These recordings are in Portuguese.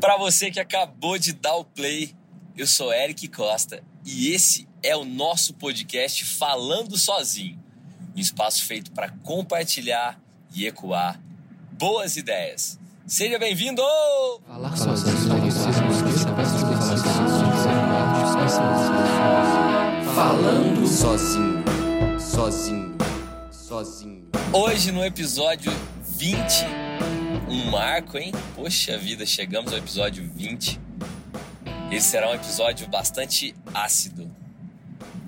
Para você que acabou de dar o play, eu sou Eric Costa e esse é o nosso podcast Falando Sozinho, um espaço feito para compartilhar e ecoar boas ideias. Seja bem-vindo! Falar sozinho. Falando sozinho, sozinho, sozinho. Hoje no episódio 20 um marco, hein? Poxa vida, chegamos ao episódio 20. Esse será um episódio bastante ácido.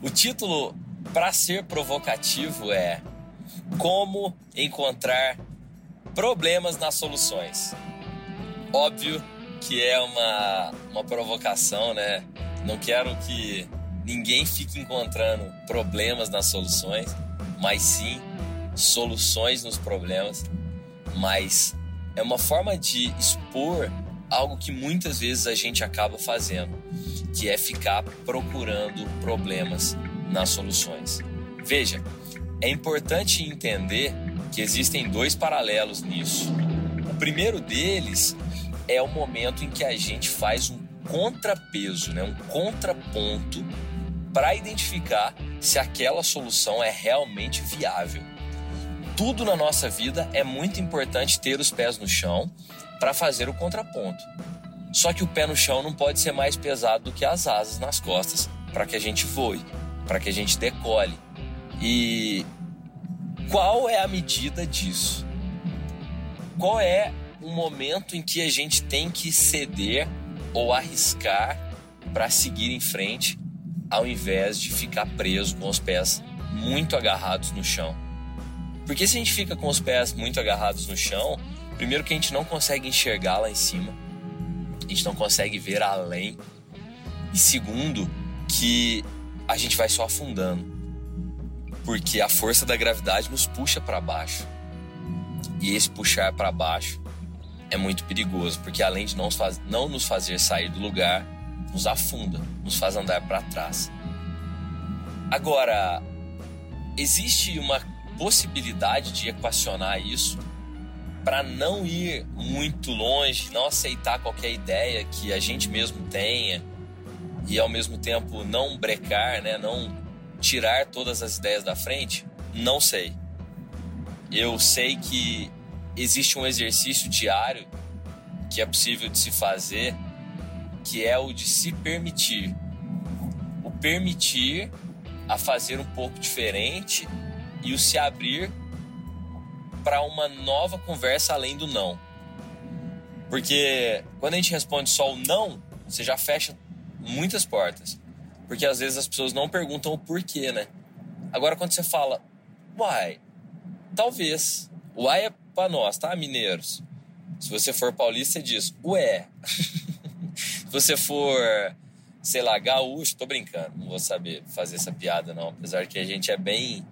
O título, para ser provocativo, é Como encontrar problemas nas soluções. Óbvio que é uma, uma provocação, né? Não quero que ninguém fique encontrando problemas nas soluções, mas sim soluções nos problemas. Mas é uma forma de expor algo que muitas vezes a gente acaba fazendo, que é ficar procurando problemas nas soluções. Veja, é importante entender que existem dois paralelos nisso. O primeiro deles é o momento em que a gente faz um contrapeso, né, um contraponto para identificar se aquela solução é realmente viável tudo na nossa vida é muito importante ter os pés no chão para fazer o contraponto. Só que o pé no chão não pode ser mais pesado do que as asas nas costas para que a gente voe, para que a gente decole. E qual é a medida disso? Qual é o momento em que a gente tem que ceder ou arriscar para seguir em frente, ao invés de ficar preso com os pés muito agarrados no chão? Porque se a gente fica com os pés muito agarrados no chão, primeiro que a gente não consegue enxergar lá em cima, a gente não consegue ver além, e segundo que a gente vai só afundando, porque a força da gravidade nos puxa para baixo. E esse puxar para baixo é muito perigoso, porque além de não, faz, não nos fazer sair do lugar, nos afunda, nos faz andar para trás. Agora, existe uma possibilidade de equacionar isso para não ir muito longe, não aceitar qualquer ideia que a gente mesmo tenha e ao mesmo tempo não brecar, né, não tirar todas as ideias da frente? Não sei. Eu sei que existe um exercício diário que é possível de se fazer, que é o de se permitir. O permitir a fazer um pouco diferente e o se abrir para uma nova conversa além do não. Porque quando a gente responde só o não, você já fecha muitas portas. Porque às vezes as pessoas não perguntam o porquê, né? Agora quando você fala, uai, talvez. Uai é para nós, tá, mineiros? Se você for paulista, você diz, ué. Se você for, sei lá, gaúcho, tô brincando, não vou saber fazer essa piada não. Apesar que a gente é bem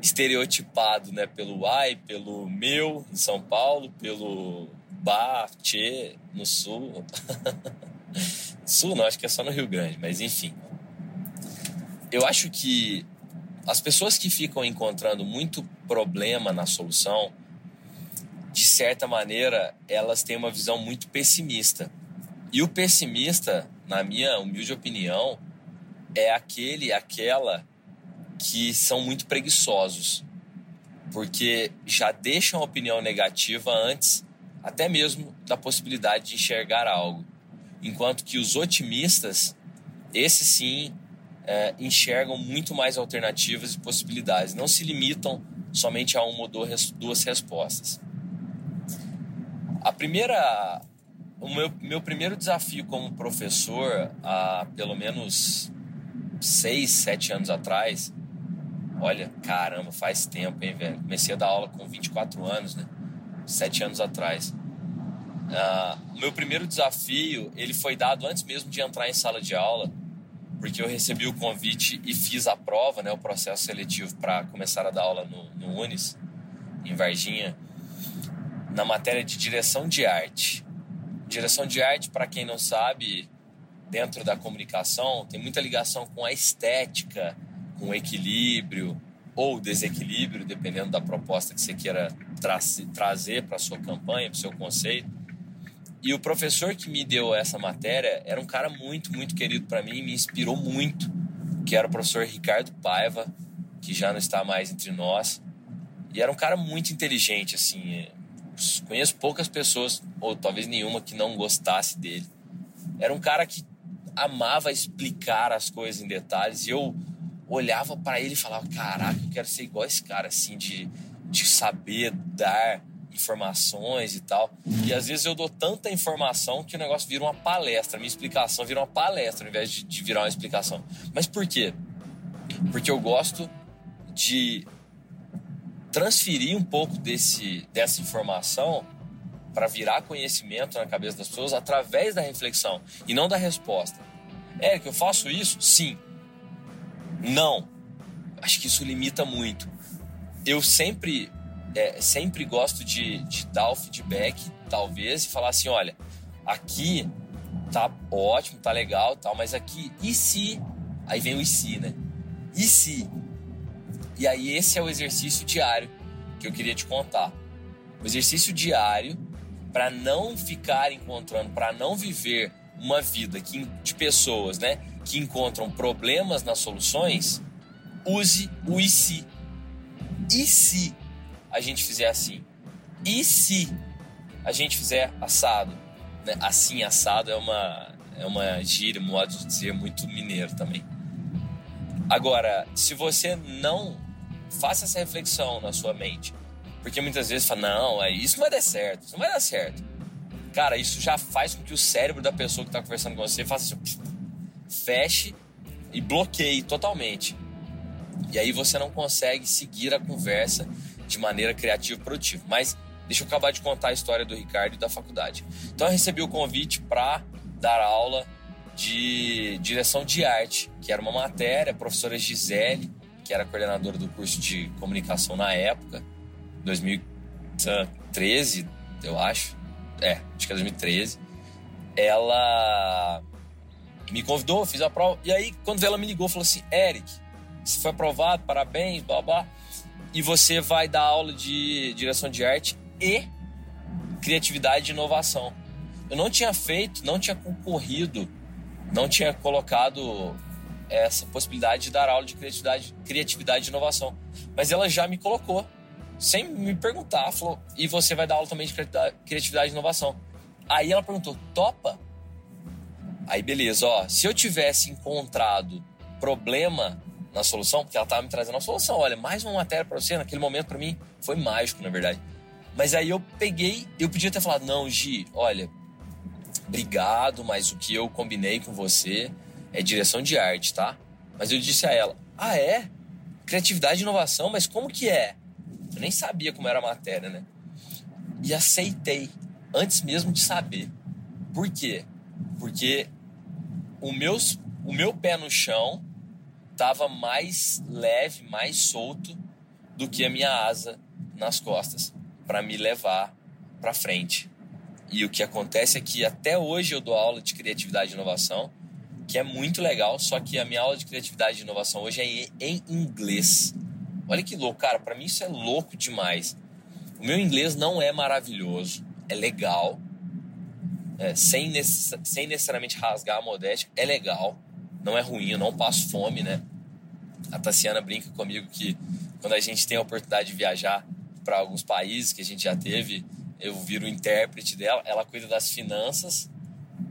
estereotipado, né? Pelo ai, pelo meu em São Paulo, pelo ba, tchê no sul. sul não, acho que é só no Rio Grande, mas enfim. Eu acho que as pessoas que ficam encontrando muito problema na solução, de certa maneira, elas têm uma visão muito pessimista. E o pessimista, na minha humilde opinião, é aquele, aquela que são muito preguiçosos, porque já deixam a opinião negativa antes até mesmo da possibilidade de enxergar algo. Enquanto que os otimistas, esses sim, é, enxergam muito mais alternativas e possibilidades, não se limitam somente a uma ou duas respostas. A primeira, o meu, meu primeiro desafio como professor, há pelo menos seis, sete anos atrás, Olha, caramba, faz tempo, hein, velho? Comecei a dar aula com 24 anos, né? Sete anos atrás. Uh, meu primeiro desafio, ele foi dado antes mesmo de entrar em sala de aula, porque eu recebi o convite e fiz a prova, né? O processo seletivo para começar a dar aula no, no Unis, em Varginha, na matéria de direção de arte. Direção de arte, para quem não sabe, dentro da comunicação, tem muita ligação com a estética, com equilíbrio ou desequilíbrio, dependendo da proposta que você queira tra trazer para sua campanha, para seu conceito. E o professor que me deu essa matéria era um cara muito, muito querido para mim, me inspirou muito, que era o professor Ricardo Paiva, que já não está mais entre nós. E era um cara muito inteligente, assim. Conheço poucas pessoas, ou talvez nenhuma, que não gostasse dele. Era um cara que amava explicar as coisas em detalhes e eu olhava para ele e falava: Caraca, eu quero ser igual esse cara, assim, de, de saber dar informações e tal. E às vezes eu dou tanta informação que o negócio vira uma palestra, minha explicação vira uma palestra ao invés de, de virar uma explicação. Mas por quê? Porque eu gosto de transferir um pouco desse, dessa informação para virar conhecimento na cabeça das pessoas através da reflexão e não da resposta. É que eu faço isso? Sim. Não. Acho que isso limita muito. Eu sempre é, sempre gosto de, de dar o feedback, talvez, e falar assim: olha, aqui tá ótimo, tá legal tal, mas aqui, e se? Aí vem o e se, né? E se? E aí, esse é o exercício diário que eu queria te contar. O exercício diário para não ficar encontrando, para não viver uma vida que, de pessoas né, que encontram problemas nas soluções, use o e se. E se a gente fizer assim? E se a gente fizer assado? Né? Assim, assado é uma, é uma gíria, um modo de dizer muito mineiro também. Agora, se você não faça essa reflexão na sua mente, porque muitas vezes fala, não, é, isso não vai dar certo, isso não vai dar certo. Cara, isso já faz com que o cérebro da pessoa que está conversando com você faça assim, feche e bloqueie totalmente. E aí você não consegue seguir a conversa de maneira criativa e produtiva. Mas deixa eu acabar de contar a história do Ricardo e da faculdade. Então eu recebi o convite para dar aula de direção de arte, que era uma matéria, a professora Gisele, que era coordenadora do curso de comunicação na época, 2013, eu acho. É, acho que é 2013. Ela me convidou, fiz a prova. E aí, quando ela me ligou, falou assim: Eric, você foi aprovado, parabéns, blá blá e você vai dar aula de direção de arte e criatividade e inovação. Eu não tinha feito, não tinha concorrido, não tinha colocado essa possibilidade de dar aula de criatividade, criatividade e inovação. Mas ela já me colocou, sem me perguntar, falou: e você vai dar aula também de criatividade e inovação. Aí ela perguntou: topa? Aí beleza, ó, se eu tivesse encontrado problema na solução, porque ela estava me trazendo a solução. Olha, mais uma matéria para você. Naquele momento, para mim, foi mágico, na verdade. Mas aí eu peguei, eu podia ter falado: não, Gi, olha, obrigado, mas o que eu combinei com você é direção de arte, tá? Mas eu disse a ela: ah, é? Criatividade e inovação, mas como que é? Eu nem sabia como era a matéria, né? E aceitei, antes mesmo de saber. Por quê? Porque o, meus, o meu pé no chão estava mais leve, mais solto do que a minha asa nas costas para me levar para frente. E o que acontece é que até hoje eu dou aula de criatividade e inovação, que é muito legal, só que a minha aula de criatividade e inovação hoje é em inglês. Olha que louco, cara, para mim isso é louco demais. O meu inglês não é maravilhoso, é legal, é, sem, necess... sem necessariamente rasgar a modéstia, é legal não é ruim, eu não passo fome, né? A Tassiana brinca comigo que quando a gente tem a oportunidade de viajar para alguns países que a gente já teve, eu viro o intérprete dela, ela cuida das finanças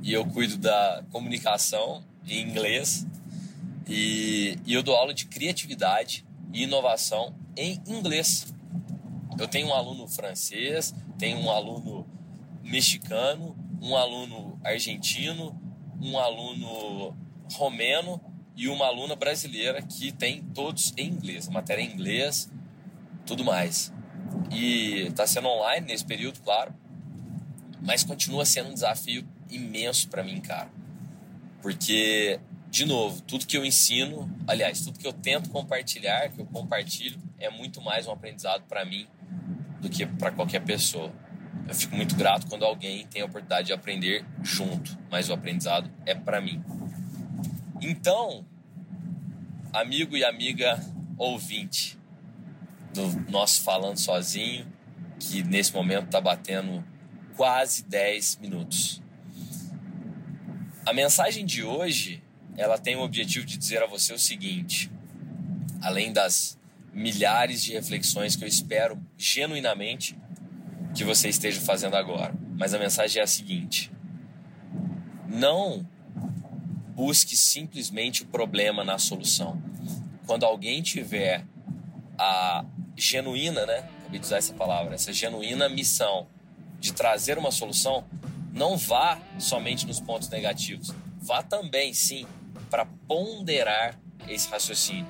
e eu cuido da comunicação em inglês. E, e eu dou aula de criatividade e inovação em inglês. Eu tenho um aluno francês, tenho um aluno mexicano, um aluno argentino, um aluno romeno e uma aluna brasileira que tem todos em inglês, matéria em inglês, tudo mais. E está sendo online nesse período, claro, mas continua sendo um desafio imenso para mim, cara. Porque, de novo, tudo que eu ensino, aliás, tudo que eu tento compartilhar, que eu compartilho, é muito mais um aprendizado para mim do que para qualquer pessoa. Eu fico muito grato quando alguém tem a oportunidade de aprender junto, mas o aprendizado é para mim. Então, amigo e amiga ouvinte do nosso Falando Sozinho, que nesse momento está batendo quase 10 minutos. A mensagem de hoje, ela tem o objetivo de dizer a você o seguinte: além das milhares de reflexões que eu espero genuinamente que você esteja fazendo agora, mas a mensagem é a seguinte: não busque simplesmente o problema na solução. Quando alguém tiver a genuína, né? Acabei de usar essa palavra, essa genuína missão de trazer uma solução, não vá somente nos pontos negativos. Vá também, sim, para ponderar esse raciocínio.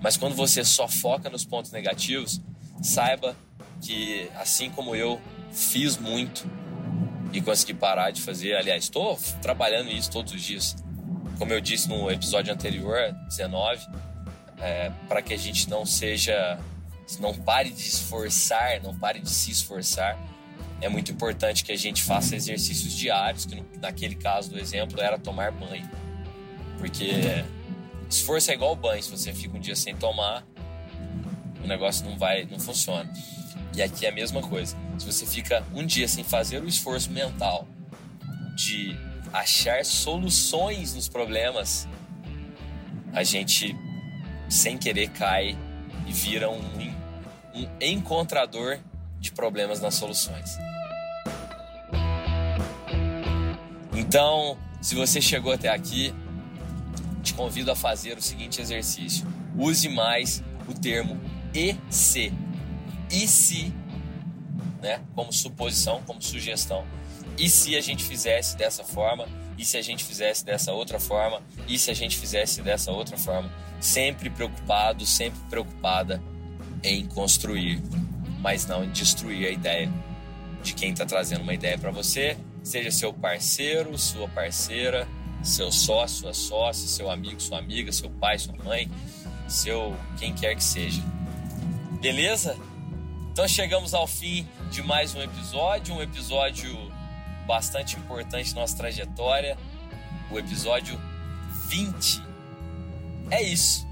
Mas quando você só foca nos pontos negativos, saiba que, assim como eu fiz muito e consegui parar de fazer, aliás, estou trabalhando isso todos os dias. Como eu disse no episódio anterior, 19, é, para que a gente não seja, não pare de esforçar, não pare de se esforçar é muito importante que a gente faça exercícios diários, que naquele caso do exemplo era tomar banho. Porque esforço é igual banho, se você fica um dia sem tomar, o negócio não vai, não funciona. E aqui é a mesma coisa. Se você fica um dia sem fazer o esforço mental de achar soluções nos problemas, a gente sem querer cai e vira um, um encontrador de problemas nas soluções. Então, se você chegou até aqui, te convido a fazer o seguinte exercício: use mais o termo e se. E se, né, como suposição, como sugestão. E se a gente fizesse dessa forma? E se a gente fizesse dessa outra forma? E se a gente fizesse dessa outra forma? Sempre preocupado, sempre preocupada em construir mas não em destruir a ideia de quem está trazendo uma ideia para você, seja seu parceiro, sua parceira, seu sócio, sua sócia, seu amigo, sua amiga, seu pai, sua mãe, seu quem quer que seja. Beleza? Então chegamos ao fim de mais um episódio, um episódio bastante importante na nossa trajetória, o episódio 20. É isso.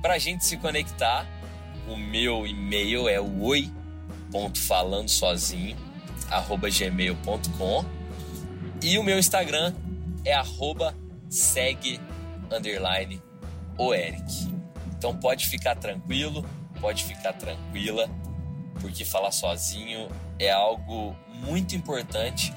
Para a gente se conectar, o meu e-mail é o oi sozinho arroba gmail.com e o meu Instagram é arroba segue underline o Eric. Então pode ficar tranquilo, pode ficar tranquila, porque falar sozinho é algo muito importante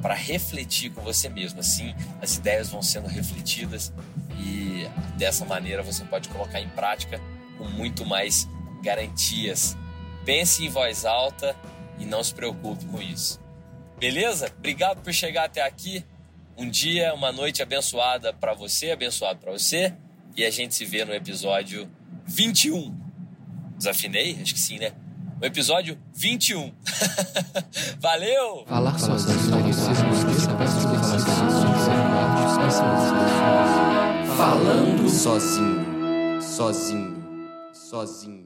para refletir com você mesmo. Assim, as ideias vão sendo refletidas e dessa maneira você pode colocar em prática com muito mais garantias Pense em voz alta e não se preocupe com isso. Beleza? Obrigado por chegar até aqui. Um dia, uma noite abençoada para você, abençoado para você. E a gente se vê no episódio 21. Desafinei? Acho que sim, né? No episódio 21. Valeu! Falar sozinho. Falando sozinho. Sozinho. Sozinho.